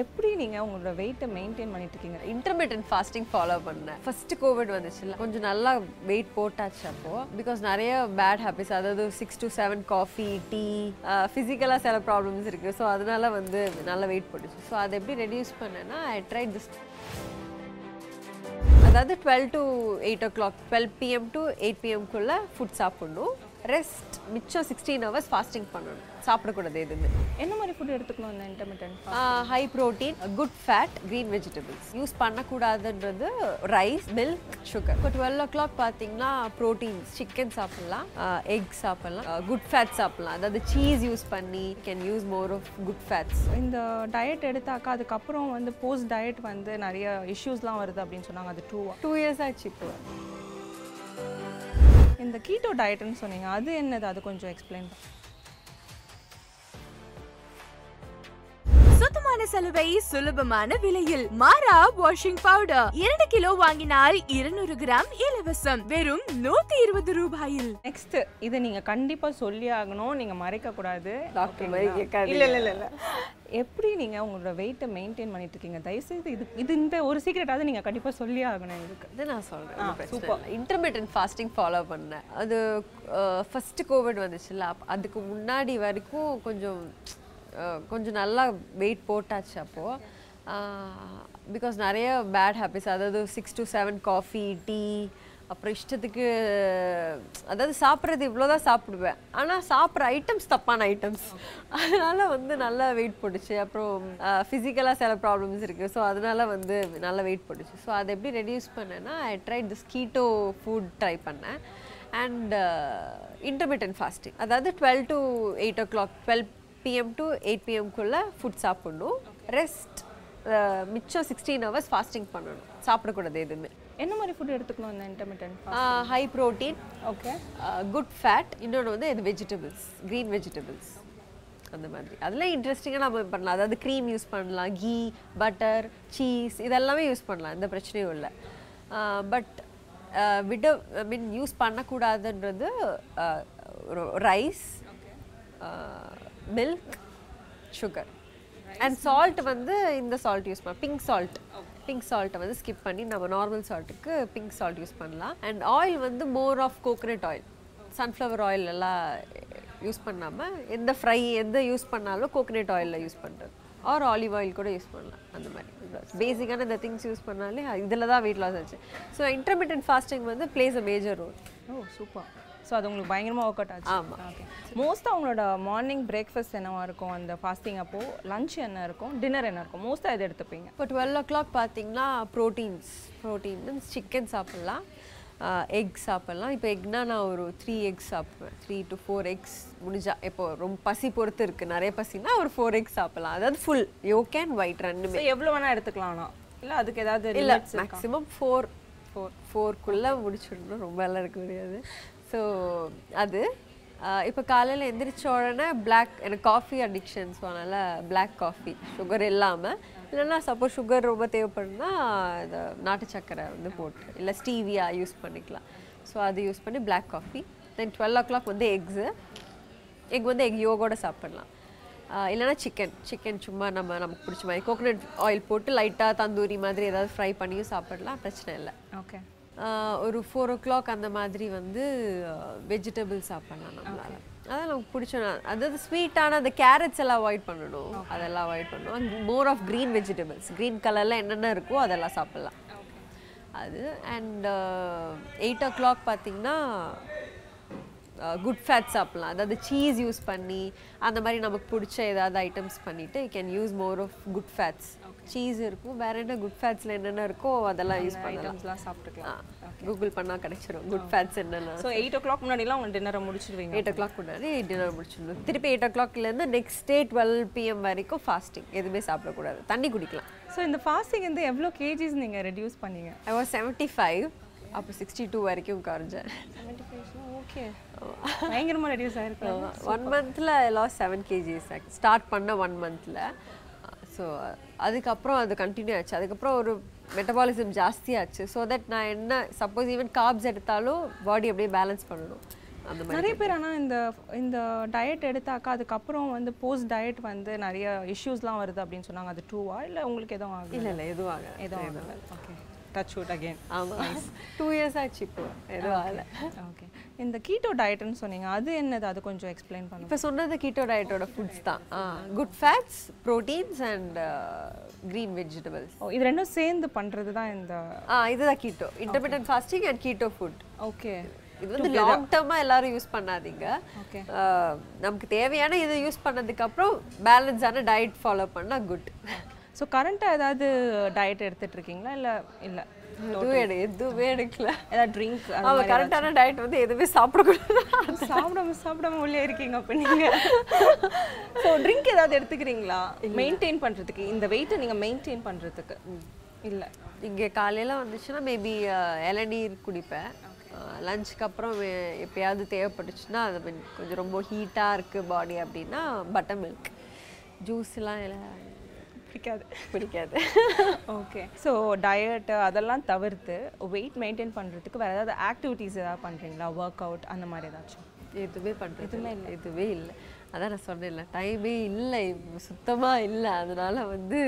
எப்படி நீங்கள் உங்களோட வெயிட்டை மெயின்டைன் பண்ணிட்டு இருக்கீங்க இன்டர்மீடியன் ஃபாஸ்டிங் ஃபாலோ பண்ணேன். ஃபர்ஸ்ட் கோவிட் வந்துச்சுல்ல. கொஞ்சம் நல்லா வெயிட் போட்டாச்சு அப்போ. பிகாஸ் நிறைய பேட் ஹேபிட்ஸ் அதாவது six to seven coffee tea ஃபிசிக்கலாக சில ப்ராப்ளம்ஸ் இருக்குது ஸோ அதனால வந்து நல்லா வெயிட் போட்டுச்சு. ஸோ அதை எப்படி ரெடியூஸ் பண்ணேன்னா ஐ ட்ரை திஸ் அதாவது twelve to eight o'clock twelve PM to eight பிஎம்குள்ளே food சாப்பிடணும். ரெஸ்ட் மிச்சம் சிக்ஸ்டீன் ஹவர்ஸ் ஃபாஸ்டிங் பண்ணணும். சாப்பிடக்கூடாது எதுவுமே. என்ன மாதிரி ஃபுட் எடுத்துக்கணும் இந்த intermittent high protein good fat green vegetables use பண்ணக்கூடாதுன்றது rice milk sugar இப்போ டுவெல் ஓ கிளாக் பார்த்தீங்கன்னா ப்ரோட்டீன்ஸ் சிக்கன் சாப்பிட்லாம். எக் சாப்பிட்லாம். குட் ஃபேட் சாப்பிட்லாம். அதாவது சீஸ் யூஸ் பண்ணி can use more of good fats இந்த டயட் எடுத்தாக்கா அதுக்கப்புறம் வந்து போஸ்ட் டயட் வந்து நிறைய இஷ்யூஸ்லாம் வருது அப்படின்னு சொன்னாங்க. அது டூவா டூ இயர்ஸ் ஆச்சு இப்போ. இந்த கீட்டோ டயட்னு சொன்னீங்க அது என்னது? அது கொஞ்சம் எக்ஸ்பிளைன் சுத்தமான சலுகை சுலபமான விலையில். மாரா வாஷிங் பவுடர் இரண்டு கிலோ வாங்கினால் இருநூறு கிராம் இலவசம். வெறும் நூத்தி இருபது ரூபாயில். நெக்ஸ்ட் இதை நீங்க கண்டிப்பா சொல்லி ஆகணும். நீங்க மறைக்க கூடாது டாக்டர் மாதிரி கேட்காது இல்ல இல்ல இல்ல எப்படி நீங்க உங்களோட வெயிட்டை மெயின்டைன் பண்ணிட்டு இருக்கீங்க தயவுசெய்து இது இது இந்த ஒரு சீக்ரெட்டாவது நீங்க கண்டிப்பா சொல்லி ஆகணும் இதுக்கு. இது நான் சொல்கிறேன் சூப்பர் இன்டர்மீடியன்ட் ஃபாஸ்டிங் ஃபாலோ பண்ணேன். அது ஃபஸ்ட்டு கோவிட் வந்துச்சுல்ல அதுக்கு முன்னாடி வரைக்கும் கொஞ்சம் கொஞ்சம் நல்லா வெயிட் போட்டாச்சு அப்போது பிகாஸ் நிறைய பேட் ஹேபிட்ஸ் அதாவது six to seven coffee tea அப்புறம் இஷ்டத்துக்கு அதாவது சாப்பிட்றது இவ்வளோதான் சாப்பிடுவேன். ஆனால் சாப்பிட்ற ஐட்டம்ஸ் தப்பான ஐட்டம்ஸ் அதனால் வந்து நல்லா வெயிட் போட்டுச்சு. அப்புறம் ஃபிசிக்கலாக சில ப்ராப்ளம்ஸ் இருக்குது ஸோ அதனால் வந்து நல்லா வெயிட் போட்டுச்சு. ஸோ அதை எப்படி ரெடியூஸ் பண்ணேன்னா I try this keto food try பண்ணேன். அண்ட் இன்டர்மீடியன்ட் ஃபாஸ்டிங் அதாவது twelve to eight o'clock twelve PM to eight பிஎம்குள்ளே food சாப்பிடணும். ரெஸ்ட் மிச்சம் சிக்ஸ்டீன் ஹவர்ஸ் ஃபாஸ்டிங் பண்ணணும். சாப்பிடக்கூடாது எதுவுமே. என்ன மாதிரி ஃபுட் எடுத்துக்கணும் இந்த intermittent high protein okay good fat இன்னொன்று வந்து இது வெஜிடபிள்ஸ் க்ரீன் வெஜிடபிள்ஸ் அந்த மாதிரி. அதெல்லாம் இன்ட்ரெஸ்டிங்காக நம்ம பண்ணலாம். அதாவது க்ரீம் யூஸ் பண்ணலாம். கீ பட்டர் சீஸ் இதெல்லாமே யூஸ் பண்ணலாம். எந்த பிரச்சனையும் இல்லை. பட் விட I mean use பண்ணக்கூடாதுன்றது rice milk sugar and salt வந்து இந்த சால்ட் யூஸ் பண்ணலாம் பிங்க் சால்ட் பிங்க் சால்ட்டை வந்து ஸ்கிப் பண்ணி நம்ம நார்மல் சால்ட்டுக்கு பிங்க் சால்ட் யூஸ் பண்ணலாம். அண்ட் ஆயில் வந்து more of coconut oil sunflower oil எல்லாம் யூஸ் பண்ணாமல் எந்த ஃப்ரை எந்த யூஸ் பண்ணாலும் கோக்கனட் ஆயிலில் யூஸ் பண்ணுறது ஆர் ஆலிவ் ஆயில் கூட யூஸ் பண்ணலாம். அந்த மாதிரி. பேசிக்கான இந்த திங்ஸ் யூஸ் பண்ணாலே இதில் தான் வெயிட் லாஸ் ஆச்சு. ஸோ இன்டர்மீடியன்ட் ஃபாஸ்டிங் வந்து plays a major role oh super so அது உங்களுக்கு பயங்கரமாக ஒர்க் அவுட் ஆச்சு. ஆமா. ஓகே மோஸ்ட்டாக உங்களோட மார்னிங் பிரேக்ஃபாஸ்ட் என்னவா இருக்கும்? அந்த ஃபாஸ்டிங் அப்போ லஞ்ச் என்ன இருக்கும்? டின்னர் என்ன இருக்கும்? மோஸ்ட்டாக எது எடுத்துப்பீங்க? இப்போ டுவெல் ஓ கிளாக் பார்த்தீங்கன்னா ப்ரோட்டீன்ஸ் ப்ரோட்டீன் சிக்கன் சாப்பிட்லாம். எக் சாப்பிட்லாம். இப்போ எக்னா நான் ஒரு த்ரீ எக்ஸ் சாப்பிடுவேன். த்ரீ டு ஃபோர் எக்ஸ் முடிஞ்சா இப்போ ரொம்ப பசி பொறுத்து இருக்குது நிறைய பசினா ஒரு ஃபோர் எக்ஸ் சாப்பிட்லாம். அதாவது ஃபுல் யோக் அண்ட் ஒயிட் ரெண்டுமே. எவ்வளோ வேணால் எடுத்துக்கலாம்னா இல்லை அதுக்கு ஏதாவது இல்லை? மேக்ஸிமம் ஃபோர் ஃபோர் ஃபோர்க்குள்ளே முடிச்சிடணும். ரொம்ப எல்லாம் இருக்க முடியாது. ஸோ அது இப்போ காலையில் எந்திரிச்ச உடனே பிளாக் எனக்கு காஃபி அடிக்ஷன் ஸோ அதனால் பிளாக் காஃபி சுகர் இல்லாமல் இல்லைன்னா சப்போஸ் சுகர் ரொம்ப தேவைப்படுதுன்னா இந்த நாட்டு சக்கரை வந்து போட்டு இல்லை ஸ்டீவியா யூஸ் பண்ணிக்கலாம். ஸோ அது யூஸ் பண்ணி black coffee then twelve o'clock வந்து எக்ஸு எக் வந்து எக் யோகோட சாப்பிட்லாம். இல்லைன்னா சிக்கன் சிக்கன் சும்மா நம்ம நமக்கு பிடிச்ச மாதிரி. கோகோனட் ஆயில் போட்டு லைட்டாக தந்தூரி மாதிரி ஏதாவது ஃப்ரை பண்ணியும் சாப்பிடலாம் பிரச்சனை இல்லை. ஓகே ஒரு ஃபோர் ஓ கிளாக் அந்த மாதிரி வந்து வெஜிடபிள் சாப்பிடலாம் நம்மளால. அதான் நமக்கு பிடிச்ச அதாவது ஸ்வீட்டான அந்த கேரட்ஸ் எல்லாம் அவாய்ட் பண்ணணும். அதெல்லாம் அவாய்ட் பண்ணணும். More of green vegetables green கலரில் என்னென்ன இருக்கோ அதெல்லாம் சாப்பிடலாம். அது அண்ட் எயிட் ஓ கிளாக் பார்த்தீங்கன்னா குட் ஃபேட் சாப்பிடலாம் அதாவது சீஸ் யூஸ் பண்ணி அந்த மாதிரி நமக்கு பிடிச்ச ஏதாவது ஐட்டம்ஸ் பண்ணிவிட்டு you can use more of good fats cheese இருக்கும். வேற என்ன குட் ஃபேட்ஸில் என்னென்ன இருக்கோ அதெல்லாம் யூஸ் பண்ணலாம். சாப்பிட்டுக்கலாம். கூகுள் பண்ணால் கிடைச்சிரும். குட் ஃபேட்ஸ் என்னென்ன. ஸோ எயிட் ஓ கிளாக் முன்னாடிலாம் உங்கள் டின்னரை முடிச்சிடுவீங்க எயிட் ஓ கிளாக் முன்னாடி டின்னர் முடிச்சிடணும். திருப்பி எயிட் ஓ கிளாக்லேருந்து நெக்ஸ்ட் டே டுவெல் பிஎம் வரைக்கும் ஃபாஸ்டிங் எதுவுமே சாப்பிடக்கூடாது. தண்ணி குடிக்கலாம். ஸோ இந்த ஃபாஸ்டிங் வந்து எவ்வளோ கேஜிஸ் நீங்கள் ரெடியூஸ் பண்ணீங்க? ஐ வாஸ் செவன்ட்டி ஃபைவ் அப்புறம் சிக்ஸ்டி டூ வரைக்கும் குறைஞ்சேன் ஓகே பயங்கரமாக ரெடியூஸ் ஆயிருக்கு. ஒன் மந்த்தில் லாஸ் செவன் கேஜிஸ் ஸ்டார்ட் பண்ண ஒன் மந்த்தில் ஸோ அதுக்கப்புறம் அது கண்டினியூ ஆச்சு. அதுக்கப்புறம் ஒரு மெட்டபாலிசம் ஜாஸ்தியாச்சு ஸோ தட் நான் என்ன சப்போஸ் ஈவன் காப்ஸ் எடுத்தாலும் பாடி அப்படியே பேலன்ஸ் பண்ணணும். நிறைய பேர் ஆனால் இந்த இந்த டயட் எடுத்தாக்கா அதுக்கப்புறம் வந்து போஸ்ட் டயட் வந்து நிறைய இஷ்யூஸ்லாம் வருது அப்படின்னு சொன்னாங்க. அது ட்ரூவா இல்லை உங்களுக்கு எதுவும் ஆகல? இல்லை இல்லை எதுவும் ஆகல. எதுவும் ஆகல. ஓகே டச் வுட் அகேன் ஆமாம் டூ இயர்ஸ் ஆச்சு இப்போ. எதுவும் ஆகல. ஓகே இந்த கீட்டோ டயட்னு சொன்னீங்க அது என்னது? அது கொஞ்சம் எக்ஸ்பிளைன் பண்ணுங்க. இப்போ சொன்னது கீட்டோ டயட்டோட ஃபுட்ஸ் தான். Good fats proteins and green vegetables ஓ இது ரெண்டும் சேர்ந்து பண்ணுறது தான் இந்த ஆ இதுதான் keto intermittent fasting and keto food okay. இது வந்து லாங் டேர்மா எல்லாரும் யூஸ் பண்ணாதீங்க. நமக்கு தேவையான இதை யூஸ் பண்ணதுக்கு அப்புறம் பேலன்ஸான டயட் ஃபாலோ பண்ணா குட் ஸோ கரண்ட்டாக ஏதாவது டயட் எடுத்துட்டு இருக்கீங்களா? இல்லை இல்லை. எதுவும் எடு எதுவுமே எடுக்கல. ஏதாவது ட்ரிங்க் ஆமா கரெக்டான டயட் வந்து எதுவுமே சாப்பிடக்கூடாது. சாப்பிடாம சாப்பிடாம உள்ளே இருக்கீங்க அப்போ நீங்கள் ஸோ ட்ரிங்க் ஏதாவது எடுத்துக்கிறீங்களா? மெயின்டைன் பண்ணுறதுக்கு இந்த வெயிட்டை நீங்கள் மெயின்டைன் பண்ணுறதுக்கு இல்லை. இங்கே காலையில வந்துச்சுன்னா மேபி இளநீர் குடிப்பேன். லஞ்சுக்கு அப்புறம் எப்பயாவது தேவைப்பட்டுச்சுன்னா அது கொஞ்சம் ரொம்ப ஹீட்டாக இருக்குது பாடி அப்படின்னா பட்டர் மில்க் ஜூஸ்லாம் பிடிக்காது. பிடிக்காது. ஓகே ஸோ டயட் அதெல்லாம் தவிர்த்து வெயிட் மெயின்டைன் பண்ணுறதுக்கு வேறு ஏதாவது ஆக்டிவிட்டீஸ் ஏதாவது பண்ணுறீங்களா ஒர்க் அவுட் அந்த மாதிரி ஏதாச்சும்? எதுவுமே பண்ணுறது எதுவுமே இல்லை. எதுவுமே இல்லை. அதான் நான் சொன்னேன்ல டைமே இல்லை. சுத்தமாக இல்லை. அதனால வந்து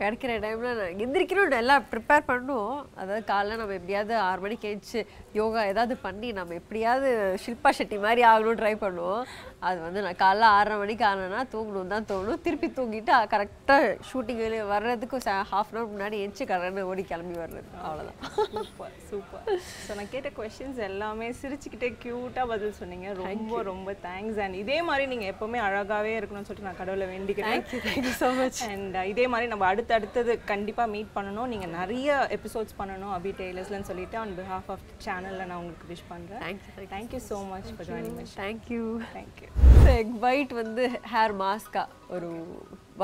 கிடைக்கிற டைமில் நான் எந்திரிக்கணும் எல்லாம் ப்ரிப்பேர் பண்ணுவோம். அதாவது காலைல நம்ம எப்படியாவது ஆறு மணிக்கு எழுந்துச்சு யோகா ஏதாவது பண்ணி நம்ம எப்படியாவது ஷில்பா ஷெட்டி மாதிரி ஆகணும்னு ட்ரை பண்ணுவோம். அது வந்து நான் காலைல ஆறரை மணிக்கு ஆனேன்னா தூங்கணும் தான் தோணும். திருப்பி தூங்கிட்டு கரெக்டாக ஷூட்டிங் வர்றதுக்கு ஹாஃப் அன் ஹவர் முன்னாடி எழுந்துச்சு கரெக்டாக ஓடி கிளம்பி வர்றது. அவ்வளோதான் சூப்பர் சூப்பர் ஸோ நான் கேட்ட கொஷின்ஸ் எல்லாமே சிரிச்சுக்கிட்டே க்யூட்டாக பதில் சொன்னீங்க. ரொம்ப ரொம்ப தேங்க்ஸ் அண்ட் இதே மாதிரி நீங்கள் எப்போவுமே அழகாகவே இருக்கணும்னு சொல்லிட்டு நான் கடவுளை வேண்டிக்கிறேன். Thank you thank you so much and இதே மாதிரி நம்ம அடுத்து அடுத்தது கண்டிப்பாக மீட் பண்ணணும். நீங்கள் நிறைய எபிசோட்ஸ் பண்ணணும் அபி டெய்லர்ஸ்லன்னு சொல்லிட்டு ஆன் பிஹாஃப் ஆஃப் சேனலில் நான் உங்களுக்கு விஷ் பண்ணுறேன் thank you thank you so much for joining my thank you thank you egg white வந்து ஹேர் மாஸ்கா ஒரு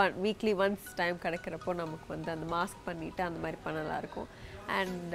ஒன் வீக்லி ஒன்ஸ் டைம் கிடைக்கிறப்போ நமக்கு வந்து அந்த மாஸ்க் பண்ணிட்டு அந்த மாதிரி பண்ணலாம் இருக்கும். அண்ட்